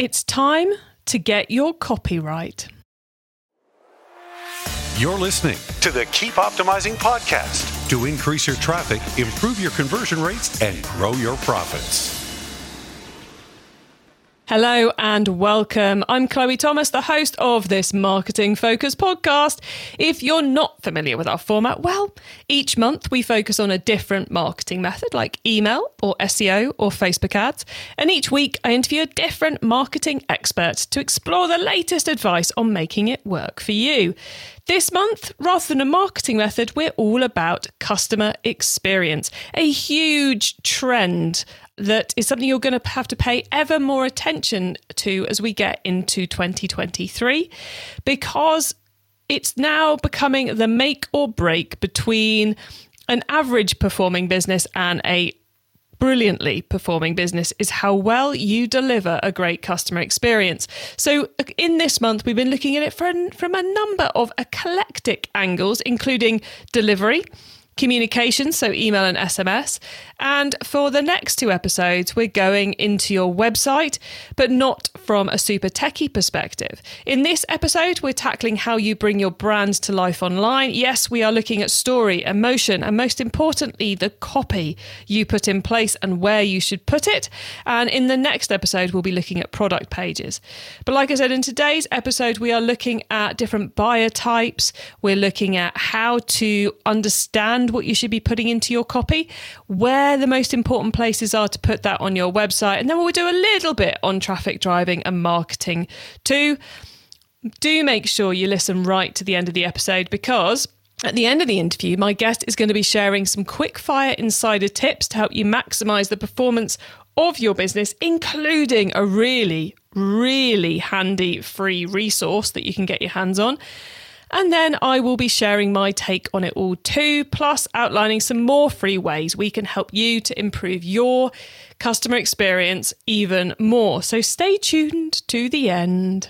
It's time to get your copyright. You're listening to the Keep Optimizing podcast to increase your traffic, improve your conversion rates, and grow your profits. Hello and welcome. I'm Chloe Thomas, the host of this Marketing Focus podcast. If you're not familiar with our format, well, each month we focus on a different marketing method like email or SEO or Facebook ads. And each week I interview a different marketing expert to explore the latest advice on making it work for you. This month, rather than a marketing method, we're all about customer experience, a huge trend that is something you're going to have to pay ever more attention to as we get into 2023 because it's now becoming the make or break between an average performing business and a brilliantly performing business is how well you deliver a great customer experience. So, in this month, we've been looking at it from, from a number of eclectic angles, including delivery communication, so email and SMS. And for the next two episodes, we're going into your website, but not from a super techie perspective. In this episode, we're tackling how you bring your brand to life online. Yes, we are looking at story, emotion, and most importantly, the copy you put in place and where you should put it. And in the next episode, we'll be looking at product pages. But like I said, in today's episode, we are looking at different buyer types. We're looking at how to understand what you should be putting into your copy, where the most important places are to put that on your website, and then we'll do a little bit on traffic driving and marketing too. Do make sure you listen right to the end of the episode because at the end of the interview, my guest is going to be sharing some quick fire insider tips to help you maximize the performance of your business, including a really, really handy free resource that you can get your hands on. And then I will be sharing my take on it all too, plus outlining some more free ways we can help you to improve your customer experience even more. So stay tuned to the end.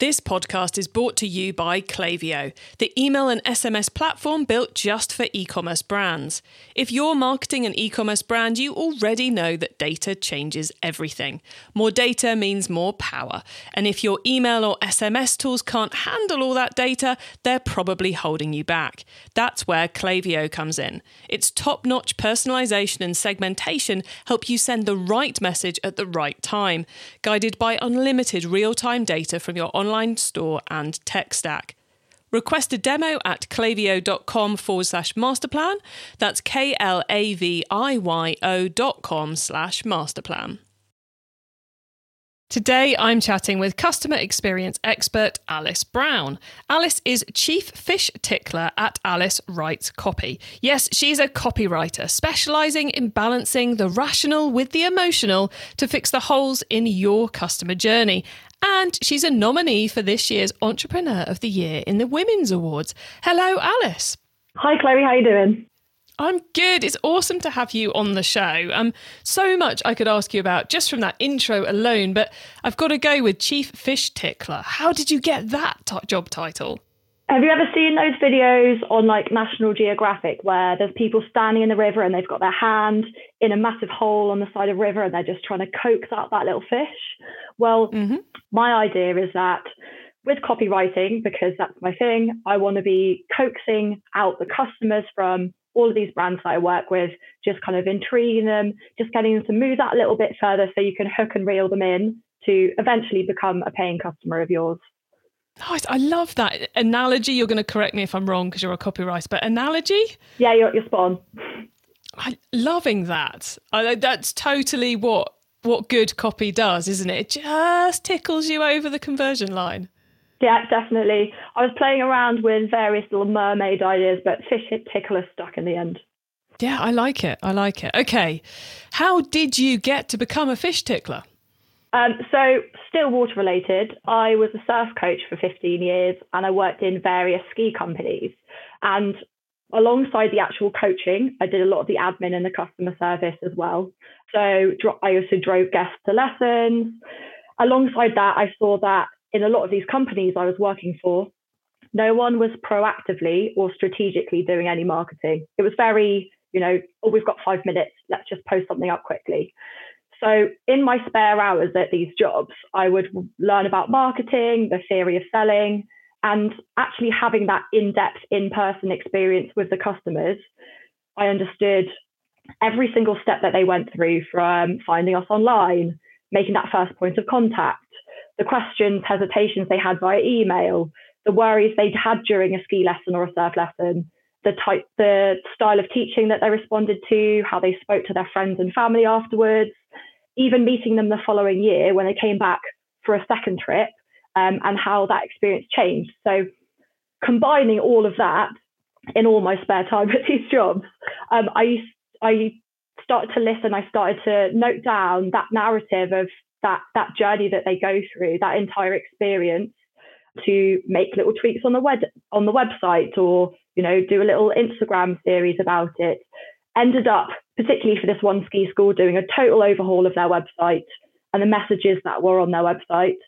This podcast is brought to you by Klaviyo, the email and SMS platform built just for e commerce brands. If you're marketing an e commerce brand, you already know that data changes everything. More data means more power. And if your email or SMS tools can't handle all that data, they're probably holding you back. That's where Klaviyo comes in. Its top notch personalization and segmentation help you send the right message at the right time, guided by unlimited real time data from your online online store and tech stack. Request a demo at klaviyo.com forward slash masterplan. That's K L A V I Y O dot com slash masterplan. Today, I'm chatting with customer experience expert Alice Brown. Alice is chief fish tickler at Alice Writes Copy. Yes, she's a copywriter specializing in balancing the rational with the emotional to fix the holes in your customer journey. And she's a nominee for this year's Entrepreneur of the Year in the Women's Awards. Hello, Alice. Hi, Chloe. How are you doing? I'm good. It's awesome to have you on the show. Um, so much I could ask you about just from that intro alone, but I've got to go with Chief Fish Tickler. How did you get that t- job title? Have you ever seen those videos on like National Geographic where there's people standing in the river and they've got their hand in a massive hole on the side of the river and they're just trying to coax out that little fish? Well, mm-hmm. my idea is that with copywriting, because that's my thing, I want to be coaxing out the customers from all of these brands that I work with, just kind of intriguing them, just getting them to move that a little bit further so you can hook and reel them in to eventually become a paying customer of yours. Nice. I love that analogy. You're going to correct me if I'm wrong because you're a copywriter, but analogy? Yeah, you're, you're spot on. I'm loving that. I, that's totally what what good copy does, isn't it? It just tickles you over the conversion line. Yeah, definitely. I was playing around with various little mermaid ideas, but fish tickler stuck in the end. Yeah, I like it. I like it. Okay. How did you get to become a fish tickler? Um, so, still water related. I was a surf coach for 15 years and I worked in various ski companies. And alongside the actual coaching, I did a lot of the admin and the customer service as well. So, I also drove guests to lessons. Alongside that, I saw that in a lot of these companies I was working for, no one was proactively or strategically doing any marketing. It was very, you know, oh, we've got five minutes, let's just post something up quickly. So, in my spare hours at these jobs, I would learn about marketing, the theory of selling, and actually having that in depth, in person experience with the customers. I understood every single step that they went through from finding us online, making that first point of contact, the questions, hesitations they had via email, the worries they'd had during a ski lesson or a surf lesson, the type, the style of teaching that they responded to, how they spoke to their friends and family afterwards, even meeting them the following year when they came back for a second trip, um, and how that experience changed. So, combining all of that in all my spare time at these jobs, um, I I started to listen. I started to note down that narrative of that that journey that they go through, that entire experience, to make little tweaks on the web on the website or you know do a little Instagram series about it. Ended up, particularly for this one ski school, doing a total overhaul of their website and the messages that were on their website.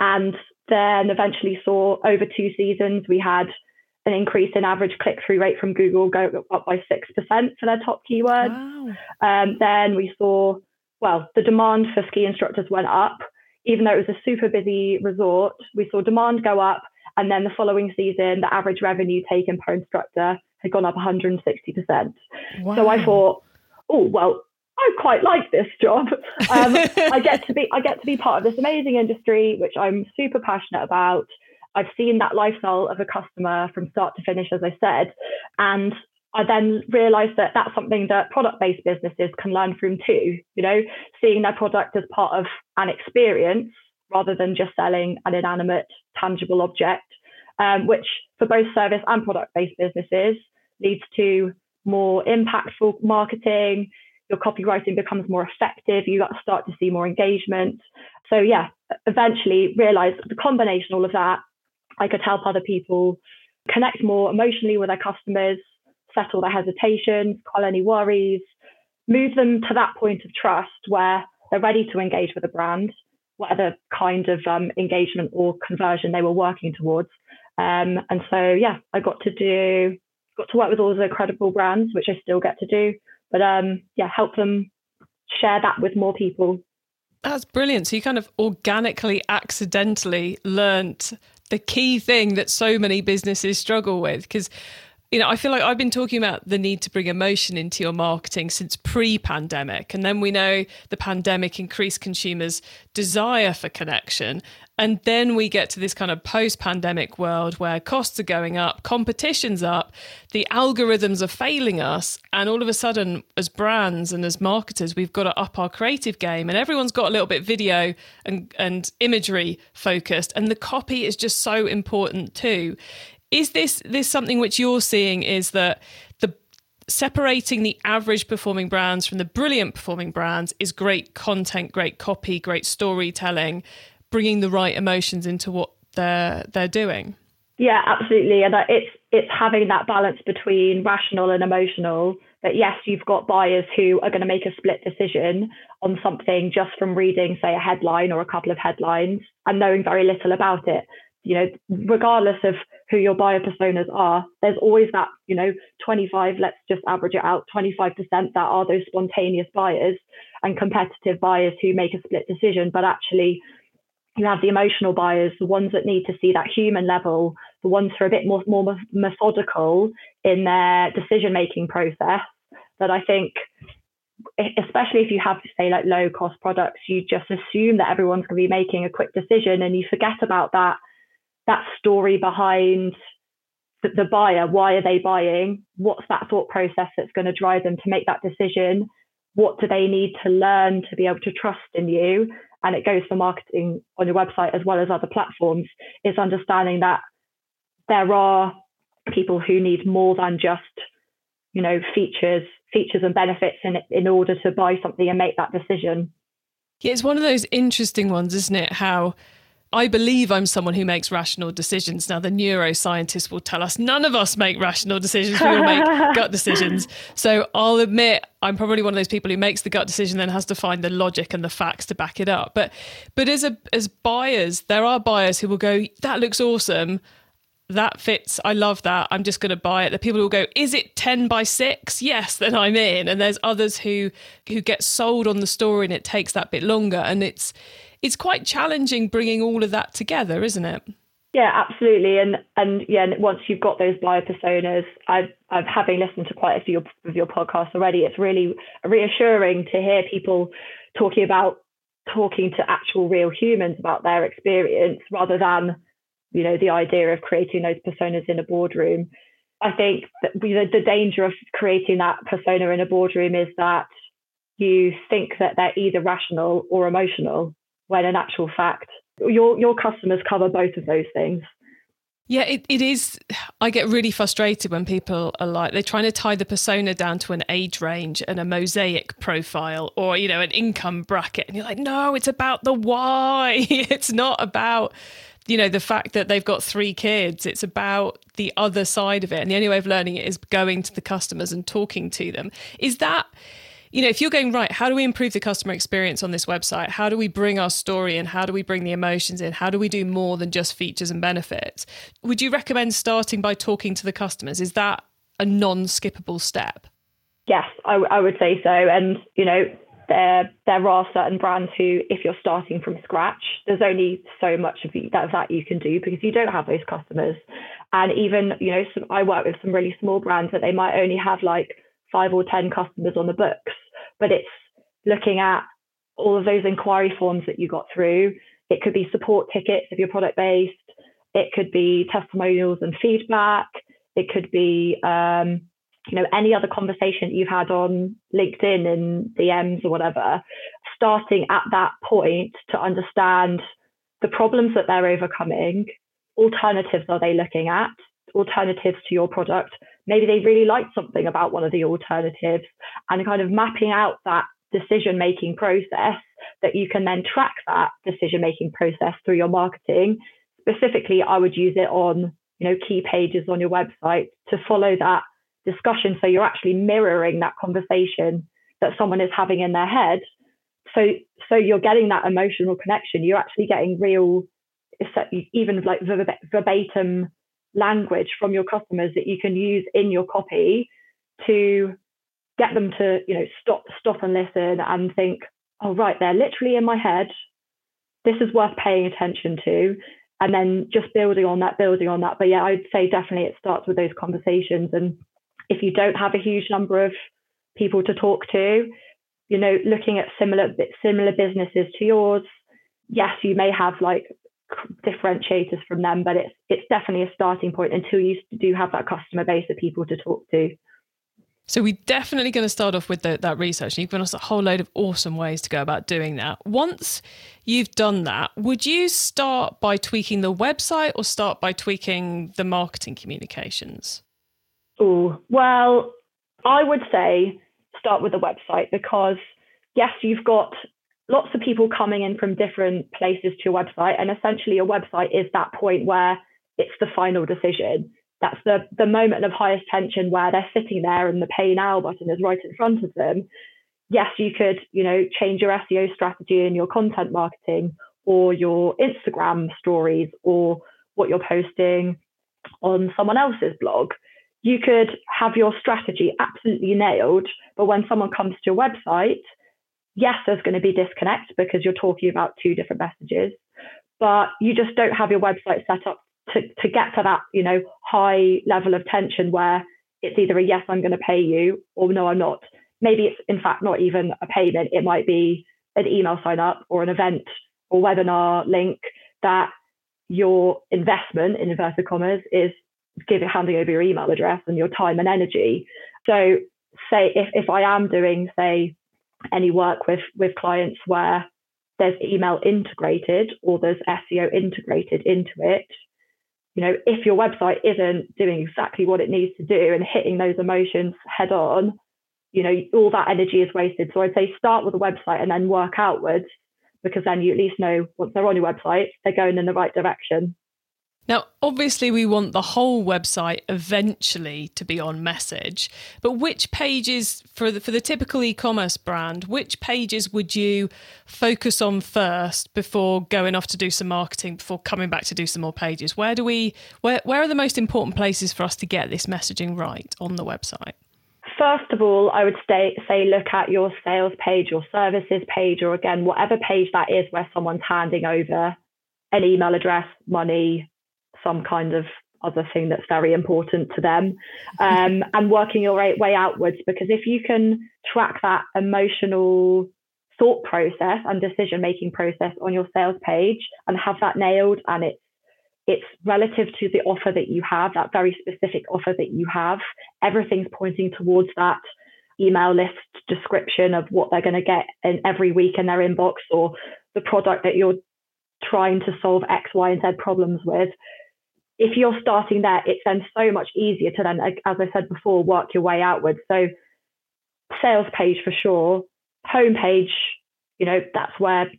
And then eventually saw over two seasons we had an increase in average click through rate from Google go up by 6% for their top keywords. Wow. Um, then we saw well, the demand for ski instructors went up. Even though it was a super busy resort, we saw demand go up. And then the following season, the average revenue taken per instructor had gone up 160%. Wow. So I thought, oh, well, I quite like this job. Um, I get to be I get to be part of this amazing industry, which I'm super passionate about. I've seen that lifestyle of a customer from start to finish, as I said, and I then realized that that's something that product based businesses can learn from too, you know, seeing their product as part of an experience rather than just selling an inanimate, tangible object, um, which for both service and product based businesses leads to more impactful marketing. Your copywriting becomes more effective. You start to see more engagement. So, yeah, eventually realized the combination all of that, I could help other people connect more emotionally with their customers settle their hesitations, quell any worries, move them to that point of trust where they're ready to engage with a brand, whatever kind of um, engagement or conversion they were working towards. Um, and so, yeah, I got to do, got to work with all the credible brands, which I still get to do, but um, yeah, help them share that with more people. That's brilliant. So you kind of organically, accidentally learnt the key thing that so many businesses struggle with because you know, I feel like I've been talking about the need to bring emotion into your marketing since pre pandemic. And then we know the pandemic increased consumers' desire for connection. And then we get to this kind of post pandemic world where costs are going up, competition's up, the algorithms are failing us. And all of a sudden, as brands and as marketers, we've got to up our creative game. And everyone's got a little bit video and, and imagery focused. And the copy is just so important too. Is this this something which you're seeing is that the separating the average performing brands from the brilliant performing brands is great content, great copy, great storytelling, bringing the right emotions into what they're they're doing. Yeah, absolutely, and uh, it's it's having that balance between rational and emotional. That yes, you've got buyers who are going to make a split decision on something just from reading, say, a headline or a couple of headlines and knowing very little about it you know, regardless of who your buyer personas are, there's always that, you know, 25, let's just average it out, 25% that are those spontaneous buyers and competitive buyers who make a split decision. But actually, you have the emotional buyers, the ones that need to see that human level, the ones who are a bit more, more methodical in their decision making process. That I think, especially if you have, say, like low cost products, you just assume that everyone's going to be making a quick decision and you forget about that that story behind the, the buyer. Why are they buying? What's that thought process that's going to drive them to make that decision? What do they need to learn to be able to trust in you? And it goes for marketing on your website as well as other platforms, is understanding that there are people who need more than just, you know, features, features and benefits in in order to buy something and make that decision. Yeah, it's one of those interesting ones, isn't it? How I believe I'm someone who makes rational decisions. Now, the neuroscientists will tell us none of us make rational decisions. We all make gut decisions. So I'll admit I'm probably one of those people who makes the gut decision, then has to find the logic and the facts to back it up. But but as a as buyers, there are buyers who will go, "That looks awesome." that fits. I love that. I'm just going to buy it. The people who go, is it 10 by 6? Yes, then I'm in. And there's others who who get sold on the story and it takes that bit longer and it's it's quite challenging bringing all of that together, isn't it? Yeah, absolutely. And and yeah, once you've got those buyer personas, I've, I've having listened to quite a few of your podcasts already, it's really reassuring to hear people talking about talking to actual real humans about their experience rather than you know the idea of creating those personas in a boardroom i think that the, the danger of creating that persona in a boardroom is that you think that they're either rational or emotional when in actual fact your your customers cover both of those things yeah, it, it is. I get really frustrated when people are like, they're trying to tie the persona down to an age range and a mosaic profile or, you know, an income bracket. And you're like, no, it's about the why. it's not about, you know, the fact that they've got three kids. It's about the other side of it. And the only way of learning it is going to the customers and talking to them. Is that you know, if you're going right, how do we improve the customer experience on this website? How do we bring our story in? How do we bring the emotions in? How do we do more than just features and benefits? Would you recommend starting by talking to the customers? Is that a non-skippable step? Yes, I, I would say so. And you know, there there are certain brands who, if you're starting from scratch, there's only so much of that that you can do because you don't have those customers. And even you know, some, I work with some really small brands that they might only have like five or 10 customers on the books, but it's looking at all of those inquiry forms that you got through. It could be support tickets if you're product based. It could be testimonials and feedback. It could be, um, you know, any other conversation you've had on LinkedIn and DMs or whatever. Starting at that point to understand the problems that they're overcoming, alternatives are they looking at, alternatives to your product, maybe they really liked something about one of the alternatives and kind of mapping out that decision making process that you can then track that decision making process through your marketing. Specifically i would use it on you know key pages on your website to follow that discussion. So you're actually mirroring that conversation that someone is having in their head. So so you're getting that emotional connection. You're actually getting real even like verbatim language from your customers that you can use in your copy to get them to you know stop stop and listen and think oh right they're literally in my head. This is worth paying attention to. And then just building on that building on that. But yeah i'd say definitely it starts with those conversations. And if you don't have a huge number of people to talk to you know looking at similar similar businesses to yours yes you may have like differentiators from them, but it's it's definitely a starting point until you do have that customer base of people to talk to. So we're definitely going to start off with the, that research. You've given us a whole load of awesome ways to go about doing that. Once you've done that, would you start by tweaking the website or start by tweaking the marketing communications? Oh, well, I would say start with the website because yes, you've got lots of people coming in from different places to your website. And essentially, your website is that point where it's the final decision. That's the, the moment of highest tension where they're sitting there and the pay now button is right in front of them. Yes, you could, you know, change your SEO strategy and your content marketing or your Instagram stories or what you're posting on someone else's blog. You could have your strategy absolutely nailed, but when someone comes to your website, yes, there's going to be disconnect because you're talking about two different messages, but you just don't have your website set up to, to get to that, you know, high level of tension where it's either a yes, I'm going to pay you or no, I'm not. Maybe it's in fact not even a payment. It might be an email sign up or an event or webinar link that your investment in inverted commas is giving handing over your email address and your time and energy. So say if, if I am doing, say, any work with with clients where there's email integrated or there's SEO integrated into it. You know, if your website isn't doing exactly what it needs to do and hitting those emotions head on, you know, all that energy is wasted. So I'd say start with a website and then work outwards because then you at least know once they're on your website, they're going in the right direction. Now, obviously, we want the whole website eventually to be on message, but which pages for the, for the typical e-commerce brand, which pages would you focus on first before going off to do some marketing, before coming back to do some more pages? Where do we where where are the most important places for us to get this messaging right on the website? First of all, I would say, say look at your sales page, your services page, or again, whatever page that is where someone's handing over an email address, money, some kind of other thing that's very important to them um, and working your way outwards because if you can track that emotional thought process and decision making process on your sales page and have that nailed and it's it's relative to the offer that you have that very specific offer that you have everything's pointing towards that email list description of what they're going to get in every week in their inbox or the product that you're trying to solve x y and z problems with if you're starting there, it's then so much easier to then, as I said before, work your way outwards. So, sales page for sure, homepage, you know, that's where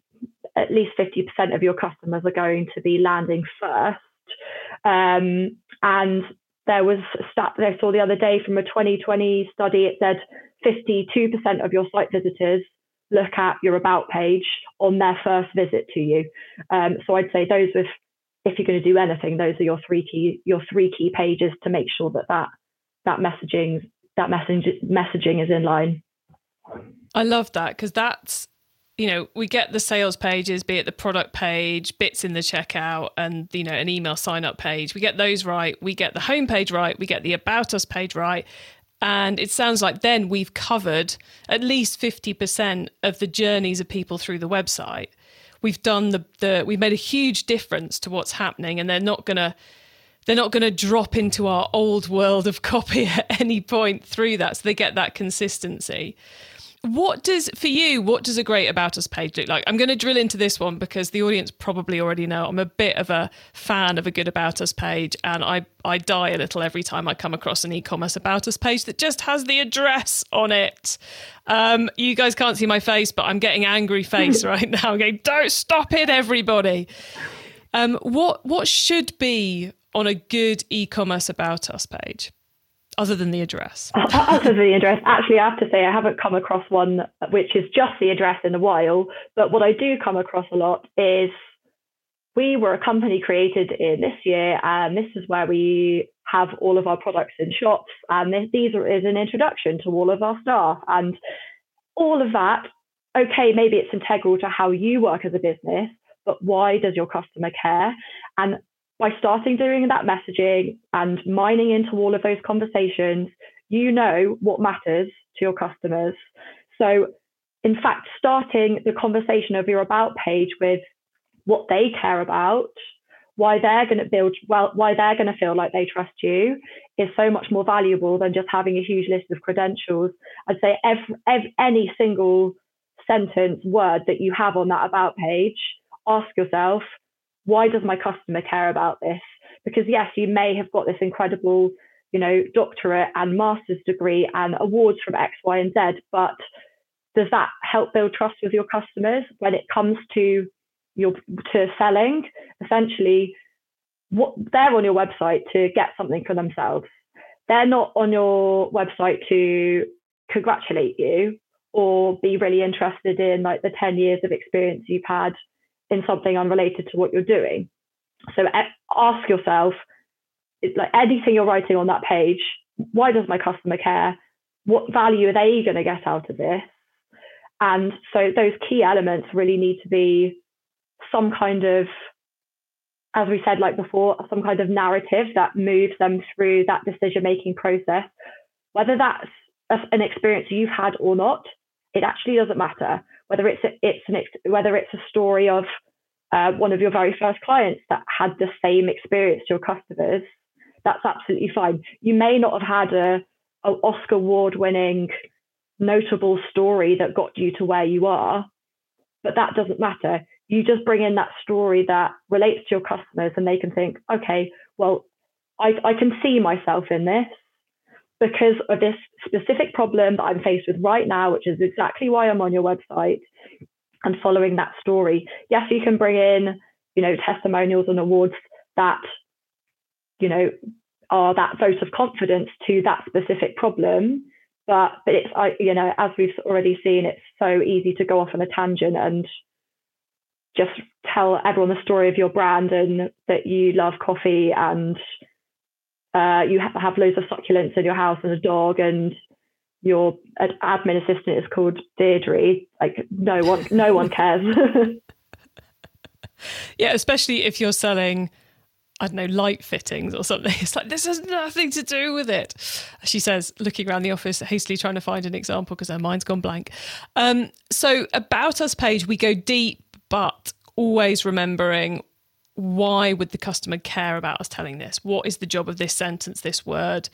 at least 50% of your customers are going to be landing first. Um, and there was a stat that I saw the other day from a 2020 study. It said 52% of your site visitors look at your about page on their first visit to you. Um, so I'd say those with if you're going to do anything, those are your three key your three key pages to make sure that that that messaging that message, messaging is in line. I love that because that's you know we get the sales pages, be it the product page, bits in the checkout, and you know an email sign up page. We get those right. We get the homepage right. We get the about us page right. And it sounds like then we've covered at least 50% of the journeys of people through the website we've done the, the we've made a huge difference to what's happening and they're not going to they're not going to drop into our old world of copy at any point through that so they get that consistency what does for you what does a great about us page look like? I'm going to drill into this one because the audience probably already know. I'm a bit of a fan of a good about us page and i i die a little every time i come across an e-commerce about us page that just has the address on it. Um, you guys can't see my face but i'm getting angry face right now i'm going don't stop it everybody. Um, what what should be on a good e-commerce about us page other than the address? Other than the address, actually, I have to say I haven't come across one which is just the address in a while. But what I do come across a lot is we were a company created in this year, and this is where we have all of our products in shops. And these are, is an introduction to all of our staff, and all of that. Okay, maybe it's integral to how you work as a business, but why does your customer care? And by starting doing that messaging and mining into all of those conversations, you know what matters to your customers. So, in fact, starting the conversation of your about page with what they care about, why they're going to build, well, why they're going to feel like they trust you is so much more valuable than just having a huge list of credentials. I'd say every, every, any single sentence, word that you have on that about page, ask yourself, why does my customer care about this? Because yes, you may have got this incredible, you know, doctorate and master's degree and awards from X, Y, and Z, but does that help build trust with your customers when it comes to your to selling? Essentially, what they're on your website to get something for themselves. They're not on your website to congratulate you or be really interested in like the 10 years of experience you've had in something unrelated to what you're doing. So ask yourself, like anything you're writing on that page, why does my customer care? What value are they going to get out of this? And so those key elements really need to be some kind of, as we said like before, some kind of narrative that moves them through that decision making process. Whether that's an experience you've had or not, it actually doesn't matter whether it's a, it's an whether it's a story of uh, one of your very first clients that had the same experience to your customers, that's absolutely fine. You may not have had a, a Oscar award winning notable story that got you to where you are, but that doesn't matter. You just bring in that story that relates to your customers and they can think, okay, well, I, I can see myself in this because of this specific problem that I'm faced with right now, which is exactly why I'm on your website and following that story. Yes, you can bring in, you know, testimonials and awards that you know, are that vote of confidence to that specific problem. But but it's I you know as we've already seen, it's so easy to go off on a tangent and just tell everyone the story of your brand and that you love coffee and uh, you have, have loads of succulents in your house and a dog and your admin assistant is called Deirdre. Like no one, no one cares. yeah, especially if you're selling, I don't know, light fittings or something. It's like this has nothing to do with it. She says, looking around the office, hastily trying to find an example because her mind's gone blank. Um, so about us page, we go deep, but always remembering why would the customer care about us telling this? What is the job of this sentence, this word,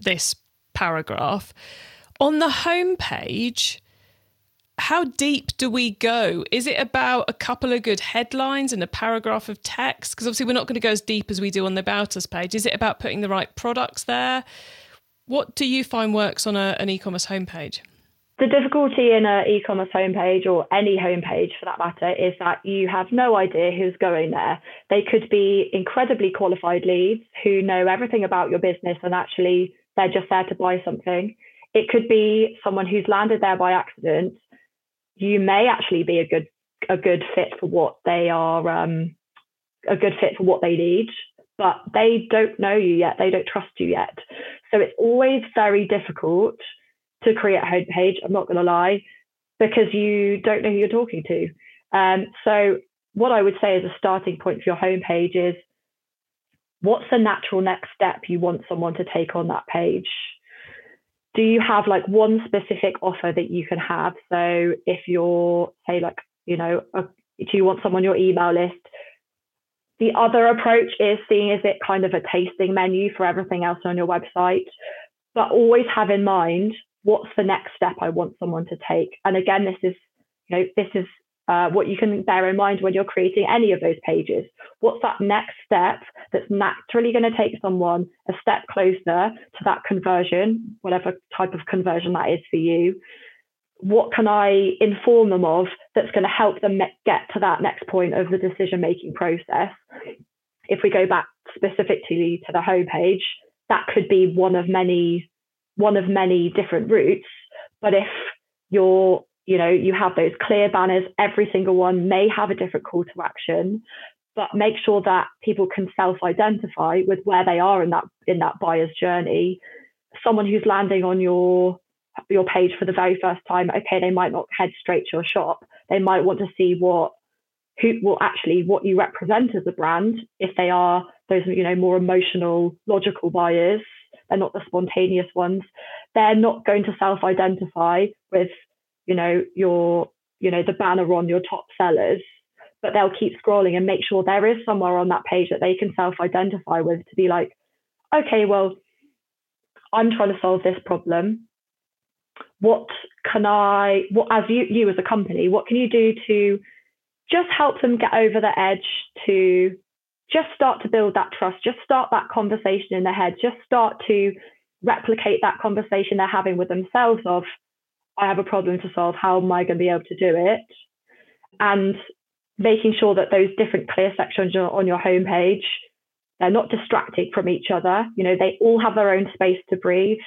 this paragraph? On the homepage, how deep do we go? Is it about a couple of good headlines and a paragraph of text? Because obviously, we're not going to go as deep as we do on the About Us page. Is it about putting the right products there? What do you find works on a, an e commerce homepage? The difficulty in an e-commerce homepage or any homepage for that matter is that you have no idea who's going there. They could be incredibly qualified leads who know everything about your business and actually they're just there to buy something. It could be someone who's landed there by accident. You may actually be a good a good fit for what they are um, a good fit for what they need, but they don't know you yet. They don't trust you yet. So it's always very difficult to create a homepage. I'm not going to lie, because you don't know who you're talking to. Um, so what I would say as a starting point for your homepage is what's the natural next step you want someone to take on that page? Do you have like one specific offer that you can have? So if you're say like you know a, do you want someone on your email list? The other approach is seeing is it kind of a tasting menu for everything else on your website, but always have in mind what's the next step I want someone to take? And again, this is, you know, this is uh, what you can bear in mind when you're creating any of those pages. What's that next step that's naturally going to take someone a step closer to that conversion, whatever type of conversion that is for you? What can I inform them of that's going to help them get to that next point of the decision making process? If we go back specifically to the homepage, that could be one of many one of many different routes. But if you're, you know, you have those clear banners, every single one may have a different call to action, but make sure that people can self-identify with where they are in that in that buyer's journey. Someone who's landing on your your page for the very first time, okay, they might not head straight to your shop. They might want to see what who will actually what you represent as a brand if they are those you know more emotional logical buyers they're not the spontaneous ones. They're not going to self-identify with, you know, your, you know, the banner on your top sellers, but they'll keep scrolling and make sure there is somewhere on that page that they can self-identify with to be like, okay, well, I'm trying to solve this problem. What can I, what as you, you as a company, what can you do to just help them get over the edge to just start to build that trust, just start that conversation in their head, just start to replicate that conversation they're having with themselves of, I have a problem to solve, how am I going to be able to do it? And making sure that those different clear sections on your homepage, they're not distracting from each other. You know, they all have their own space to breathe.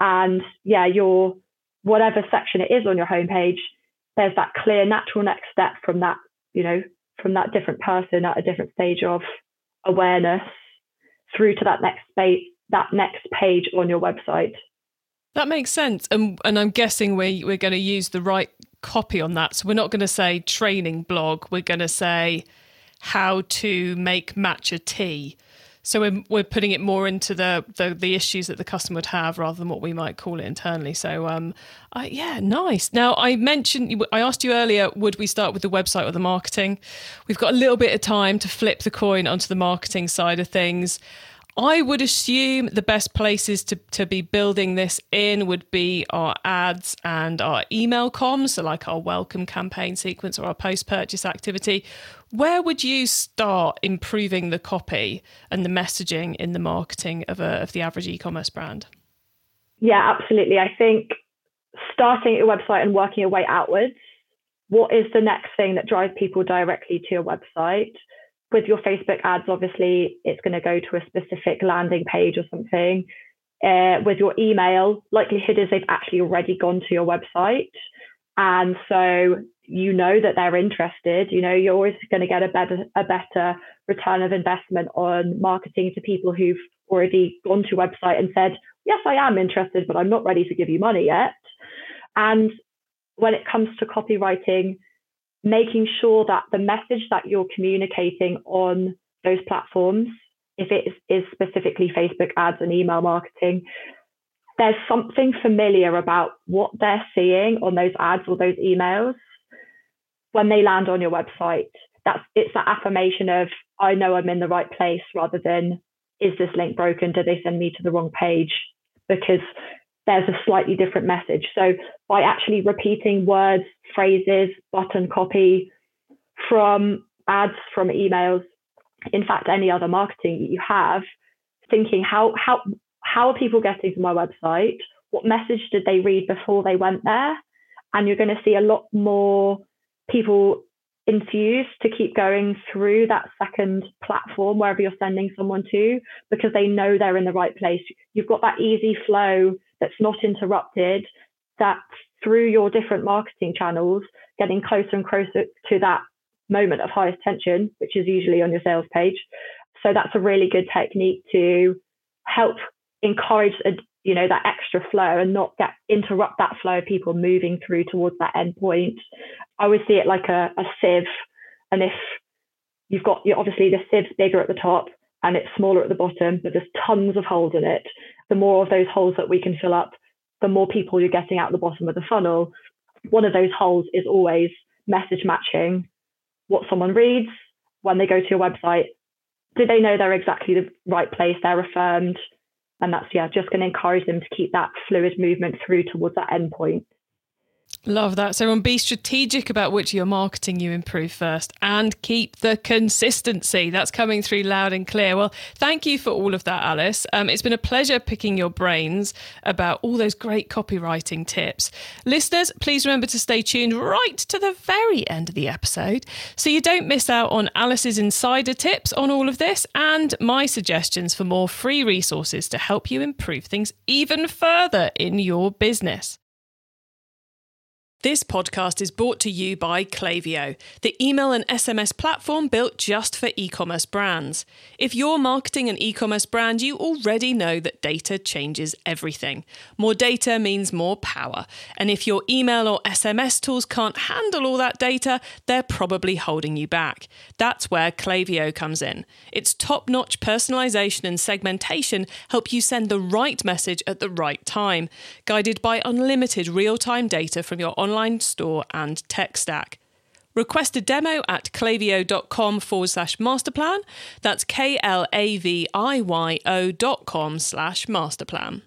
And yeah, your whatever section it is on your homepage, there's that clear natural next step from that, you know, from that different person at a different stage of awareness through to that next space, that next page on your website. That makes sense, and and I'm guessing we we're going to use the right copy on that. So we're not going to say training blog. We're going to say how to make matcha tea so we're, we're putting it more into the, the, the issues that the customer would have rather than what we might call it internally. So um, uh, yeah, nice. Now I mentioned I asked you earlier, would we start with the website or the marketing? We've got a little bit of time to flip the coin onto the marketing side of things. I would assume the best places to, to be building this in would be our ads and our email comms, so like our welcome campaign sequence or our post purchase activity. Where would you start improving the copy and the messaging in the marketing of, a, of the average e commerce brand? Yeah, absolutely. I think starting at your website and working your way outwards, what is the next thing that drives people directly to your website? with your Facebook ads, obviously, it's going to go to a specific landing page or something. Uh, with your email, likelihood is they've actually already gone to your website. And so you know that they're interested. You know, you're always going to get a better a better return of investment on marketing to people who've already gone to website and said, Yes, I am interested, but I'm not ready to give you money yet. And when it comes to copywriting, making sure that the message that you're communicating on those platforms, if it is specifically Facebook ads and email marketing, there's something familiar about what they're seeing on those ads or those emails when they land on your website. That's it's that affirmation of I know I'm in the right place rather than is this link broken? Did they send me to the wrong page? Because there's a slightly different message. So by actually repeating words, phrases, button copy from ads, from emails, in fact, any other marketing you have, thinking how how how are people getting to my website? What message did they read before they went there? And you're going to see a lot more people enthused to keep going through that second platform wherever you're sending someone to because they know they're in the right place. You've got that easy flow that's not interrupted, that through your different marketing channels, getting closer and closer to that moment of highest tension, which is usually on your sales page. So that's a really good technique to help encourage you know that extra flow and not get interrupt that flow of people moving through towards that end point. I would see it like a, a sieve, and if you've got you obviously the sieve's bigger at the top and it's smaller at the bottom, but there's tons of holes in it. The more of those holes that we can fill up, the more people you're getting out the bottom of the funnel. One of those holes is always message matching what someone reads when they go to your website. Do they know they're exactly the right place? They're affirmed. And that's, yeah, just going to encourage them to keep that fluid movement through towards that end point. Love that. So, everyone be strategic about which you're marketing you improve first and keep the consistency. That's coming through loud and clear. Well, thank you for all of that, Alice. Um, it's been a pleasure picking your brains about all those great copywriting tips. Listeners, please remember to stay tuned right to the very end of the episode so you don't miss out on Alice's insider tips on all of this and my suggestions for more free resources to help you improve things even further in your business. This podcast is brought to you by Klaviyo, the email and SMS platform built just for e commerce brands. If you're marketing an e commerce brand, you already know that data changes everything. More data means more power. And if your email or SMS tools can't handle all that data, they're probably holding you back. That's where Klaviyo comes in. Its top notch personalization and segmentation help you send the right message at the right time, guided by unlimited real time data from your online online store and tech stack. Request a demo at klaviyo.com forward slash masterplan. That's K L A V I Y O dot com slash masterplan.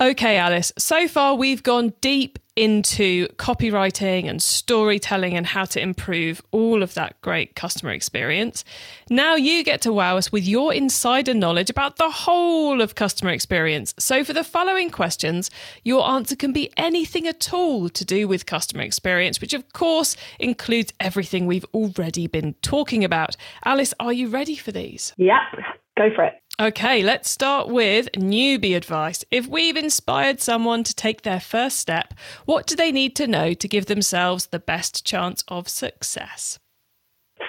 Okay, Alice, so far we've gone deep into copywriting and storytelling and how to improve all of that great customer experience. Now you get to wow us with your insider knowledge about the whole of customer experience. So, for the following questions, your answer can be anything at all to do with customer experience, which of course includes everything we've already been talking about. Alice, are you ready for these? Yep, go for it. Okay, let's start with newbie advice. If we've inspired someone to take their first step, what do they need to know to give themselves the best chance of success?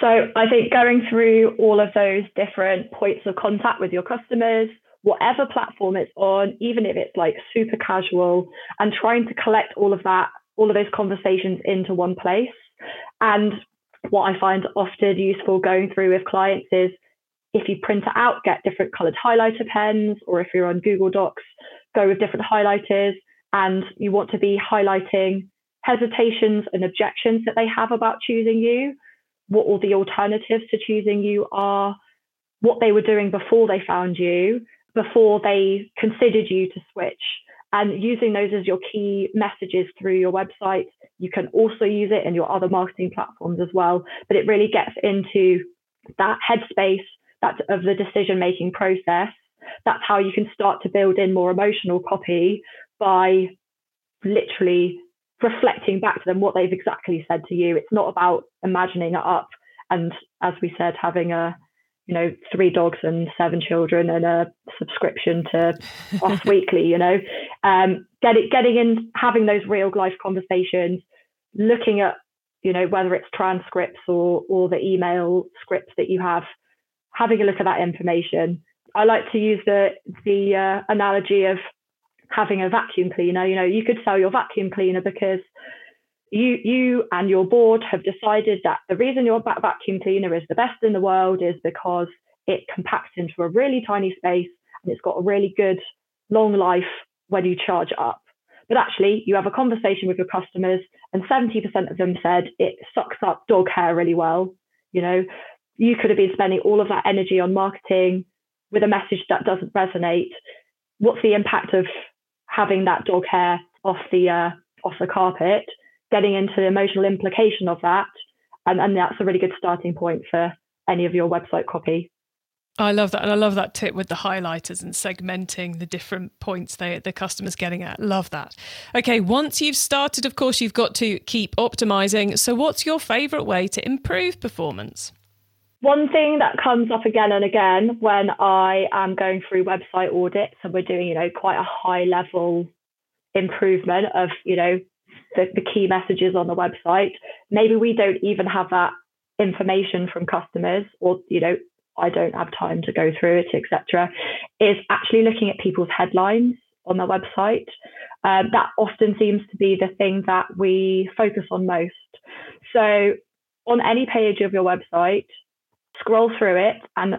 So, I think going through all of those different points of contact with your customers, whatever platform it's on, even if it's like super casual, and trying to collect all of that, all of those conversations into one place. And what I find often useful going through with clients is if you print it out, get different colored highlighter pens, or if you're on Google Docs, go with different highlighters. And you want to be highlighting hesitations and objections that they have about choosing you, what all the alternatives to choosing you are, what they were doing before they found you, before they considered you to switch, and using those as your key messages through your website. You can also use it in your other marketing platforms as well, but it really gets into that headspace that of the decision making process. That's how you can start to build in more emotional copy by literally reflecting back to them what they've exactly said to you. It's not about imagining it up And as we said, having a you know three dogs and seven children and a subscription to Us Weekly, you know, um, getting getting in, having those real life conversations, looking at you know whether it's transcripts or or the email scripts that you have, having a look at that information. I like to use the the uh, analogy of having a vacuum cleaner. You know, you could sell your vacuum cleaner because you you and your board have decided that the reason your vacuum cleaner is the best in the world is because it compacts into a really tiny space and it's got a really good long life when you charge up. But actually, you have a conversation with your customers, and 70% of them said it sucks up dog hair really well. You know, you could have been spending all of that energy on marketing with a message that doesn't resonate. What's the impact of having that dog hair off the uh, off the carpet? getting into the emotional implication of that. And, and that's a really good starting point for any of your website copy. I love that. And I love that tip with the highlighters and segmenting the different points they, the customer's getting at. Love that. Okay, once you've started, of course, you've got to keep optimizing. So, what's your favorite way to improve performance? One thing that comes up again and again when I am going through website audits and we're doing, you know, quite a high level improvement of, you know, the, the key messages on the website. Maybe we don't even have that information from customers, or you know, I don't have time to go through it, etc. Is actually looking at people's headlines on their website. Um, that often seems to be the thing that we focus on most. So, on any page of your website, scroll through it and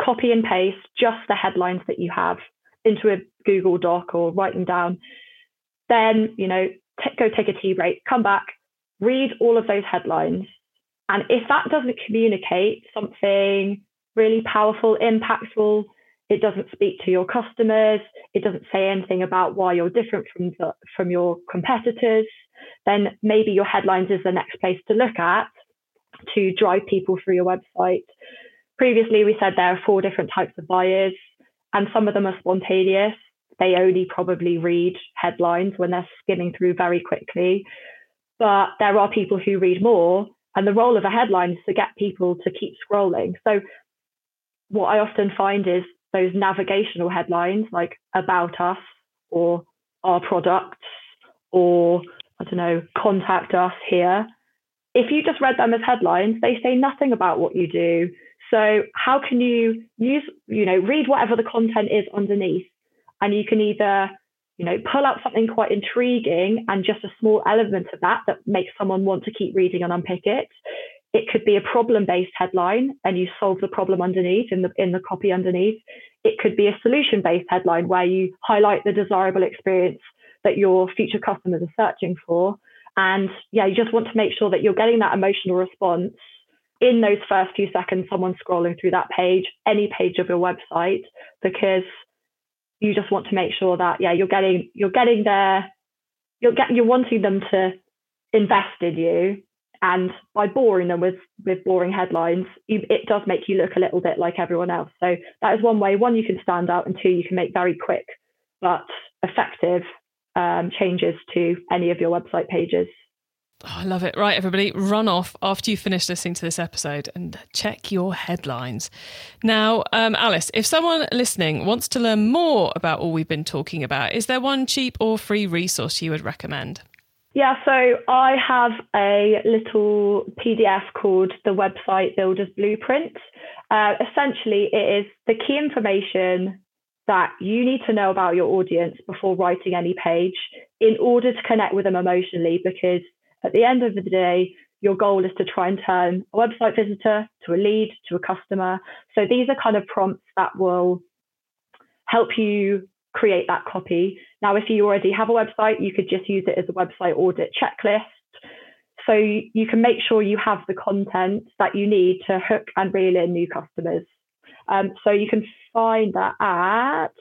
copy and paste just the headlines that you have into a Google Doc or write them down. Then, you know, t- go take a tea break, come back, read all of those headlines. And if that doesn't communicate something really powerful, impactful, it doesn't speak to your customers, it doesn't say anything about why you're different from the, from your competitors, then maybe your headlines is the next place to look at to drive people through your website. Previously, we said there are four different types of buyers, and some of them are spontaneous they only probably read headlines when they're skimming through very quickly. But there are people who read more, and the role of a headline is to get people to keep scrolling. So, what I often find is those navigational headlines like about us or our products or I don't know, contact us here. If you just read them as headlines, they say nothing about what you do. So how can you use, you know, read whatever the content is underneath? And you can either you know pull out something quite intriguing and just a small element of that that makes someone want to keep reading and unpick it. It could be a problem based headline and you solve the problem underneath in the in the copy underneath. It could be a solution based headline where you highlight the desirable experience that your future customers are searching for and yeah you just want to make sure that you're getting that emotional response in those first few seconds someone scrolling through that page any page of your website because you just want to make sure that yeah you're getting you're getting there. You're getting you're wanting them to invest in you. And by boring them with with boring headlines it does make you look a little bit like everyone else. So that is one way. One you can stand out and two you can make very quick but effective um, changes to any of your website pages Oh, I love it. Right, everybody, run off after you finish listening to this episode and check your headlines. Now, um, Alice, if someone listening wants to learn more about all we've been talking about, is there one cheap or free resource you would recommend? Yeah, so I have a little PDF called the Website Builder's Blueprint. Uh, essentially, it is the key information that you need to know about your audience before writing any page in order to connect with them emotionally because at the end of the day, your goal is to try and turn a website visitor to a lead, to a customer. So these are kind of prompts that will help you create that copy. Now, if you already have a website, you could just use it as a website audit checklist. So you can make sure you have the content that you need to hook and reel in new customers. Um, so you can find that at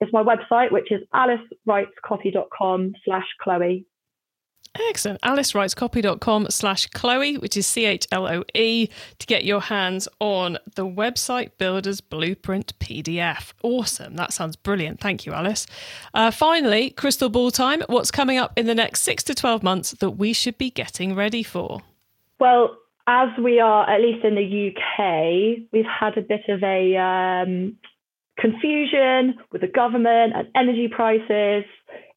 it's my website, which is alicewritescopy.com slash Chloe. Excellent. AliceWritesCopy.com slash Chloe, which is C H L O E, to get your hands on the website builders blueprint PDF. Awesome. That sounds brilliant. Thank you, Alice. Uh, finally, crystal ball time. What's coming up in the next six to 12 months that we should be getting ready for? Well, as we are, at least in the UK, we've had a bit of a um, confusion with the government and energy prices.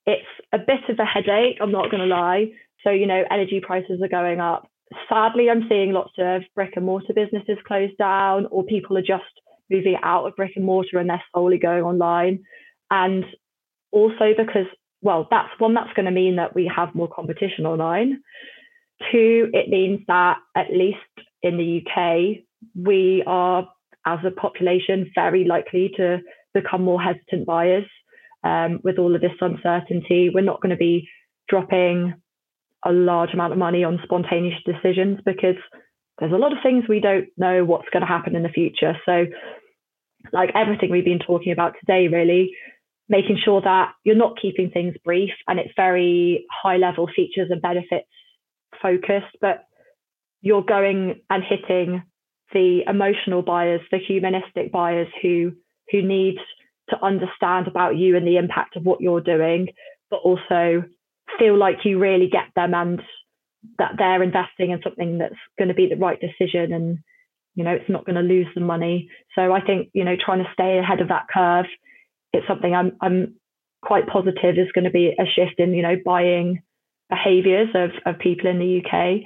It's a bit of a headache, I'm not going to lie. So, you know, energy prices are going up. Sadly, I'm seeing lots of brick and mortar businesses close down, or people are just moving out of brick and mortar and they're solely going online. And also because, well, that's one that's going to mean that we have more competition online. Two, it means that at least in the UK, we are, as a population, very likely to become more hesitant buyers um, with all of this uncertainty. We're not going to be dropping a large amount of money on spontaneous decisions because there's a lot of things we don't know what's going to happen in the future. So, like everything we've been talking about today, really, making sure that you're not keeping things brief and it's very high level features and benefits focused, but you're going and hitting the emotional buyers, the humanistic buyers who who need to understand about you and the impact of what you're doing, but also feel like you really get them and that they're investing in something that's going to be the right decision and you know it's not going to lose the money. So I think you know trying to stay ahead of that curve, it's something I'm I'm quite positive is going to be a shift in you know buying behaviors of, of people in the UK.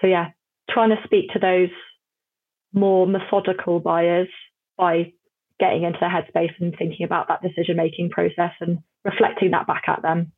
So, yeah, trying to speak to those more methodical buyers by getting into their headspace and thinking about that decision making process and reflecting that back at them.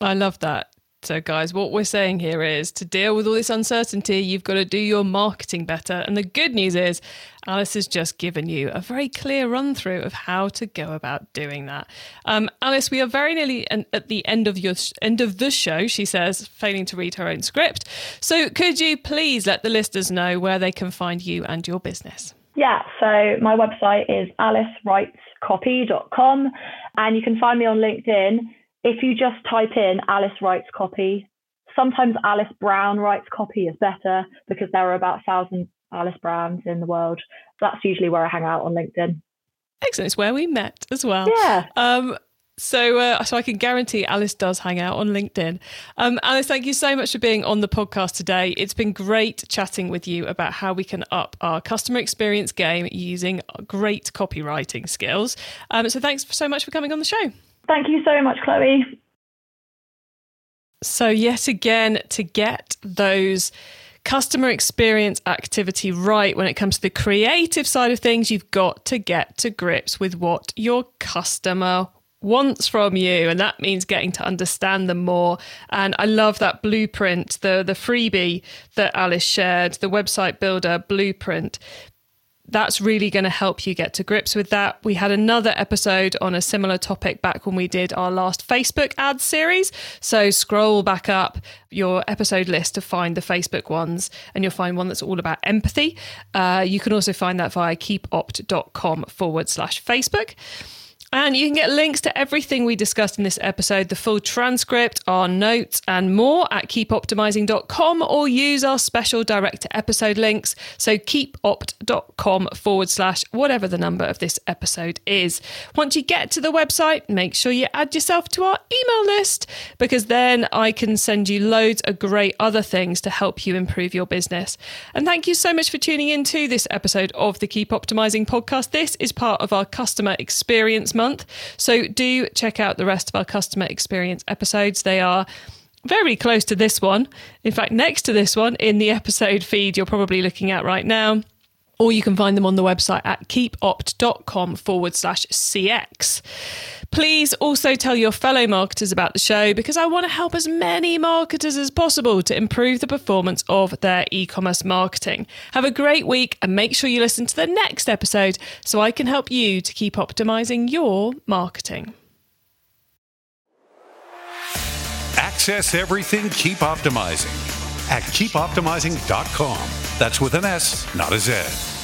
I love that. So, guys, what we're saying here is to deal with all this uncertainty, you've got to do your marketing better. And the good news is, Alice has just given you a very clear run through of how to go about doing that. Um, Alice, we are very nearly at the end of your end of the show. She says, failing to read her own script. So, could you please let the listeners know where they can find you and your business? Yeah, so my website is alicewritescopy.com and you can find me on LinkedIn if you just type in Alice writes copy, sometimes Alice Brown writes copy is better because there are about a thousand Alice Browns in the world. That's usually where I hang out on LinkedIn. Excellent. It's where we met as well. Yeah. Um, so, uh, so I can guarantee Alice does hang out on LinkedIn. Um, Alice, thank you so much for being on the podcast today. It's been great chatting with you about how we can up our customer experience game using great copywriting skills. Um, so, thanks so much for coming on the show. Thank you so much, Chloe. So, yet again, to get those customer experience activity right when it comes to the creative side of things, you've got to get to grips with what your customer wants from you and that means getting to understand them more and i love that blueprint the the freebie that alice shared the website builder blueprint that's really going to help you get to grips with that. We had another episode on a similar topic back when we did our last Facebook ad series. So scroll back up your episode list to find the Facebook ones, and you'll find one that's all about empathy. Uh, you can also find that via keepopt.com forward slash Facebook. And you can get links to everything we discussed in this episode, the full transcript, our notes, and more at keepoptimizing.com or use our special direct to episode links. So keepopt.com forward slash whatever the number of this episode is. Once you get to the website, make sure you add yourself to our email list because then I can send you loads of great other things to help you improve your business. And thank you so much for tuning in to this episode of the Keep Optimizing podcast. This is part of our customer experience month. So do check out the rest of our customer experience episodes. They are very close to this one. In fact, next to this one in the episode feed you're probably looking at right now or you can find them on the website at keepopt.com forward slash CX. Please also tell your fellow marketers about the show because I want to help as many marketers as possible to improve the performance of their e commerce marketing. Have a great week and make sure you listen to the next episode so I can help you to keep optimizing your marketing. Access everything, keep optimizing at keepoptimizing.com. That's with an S, not a Z.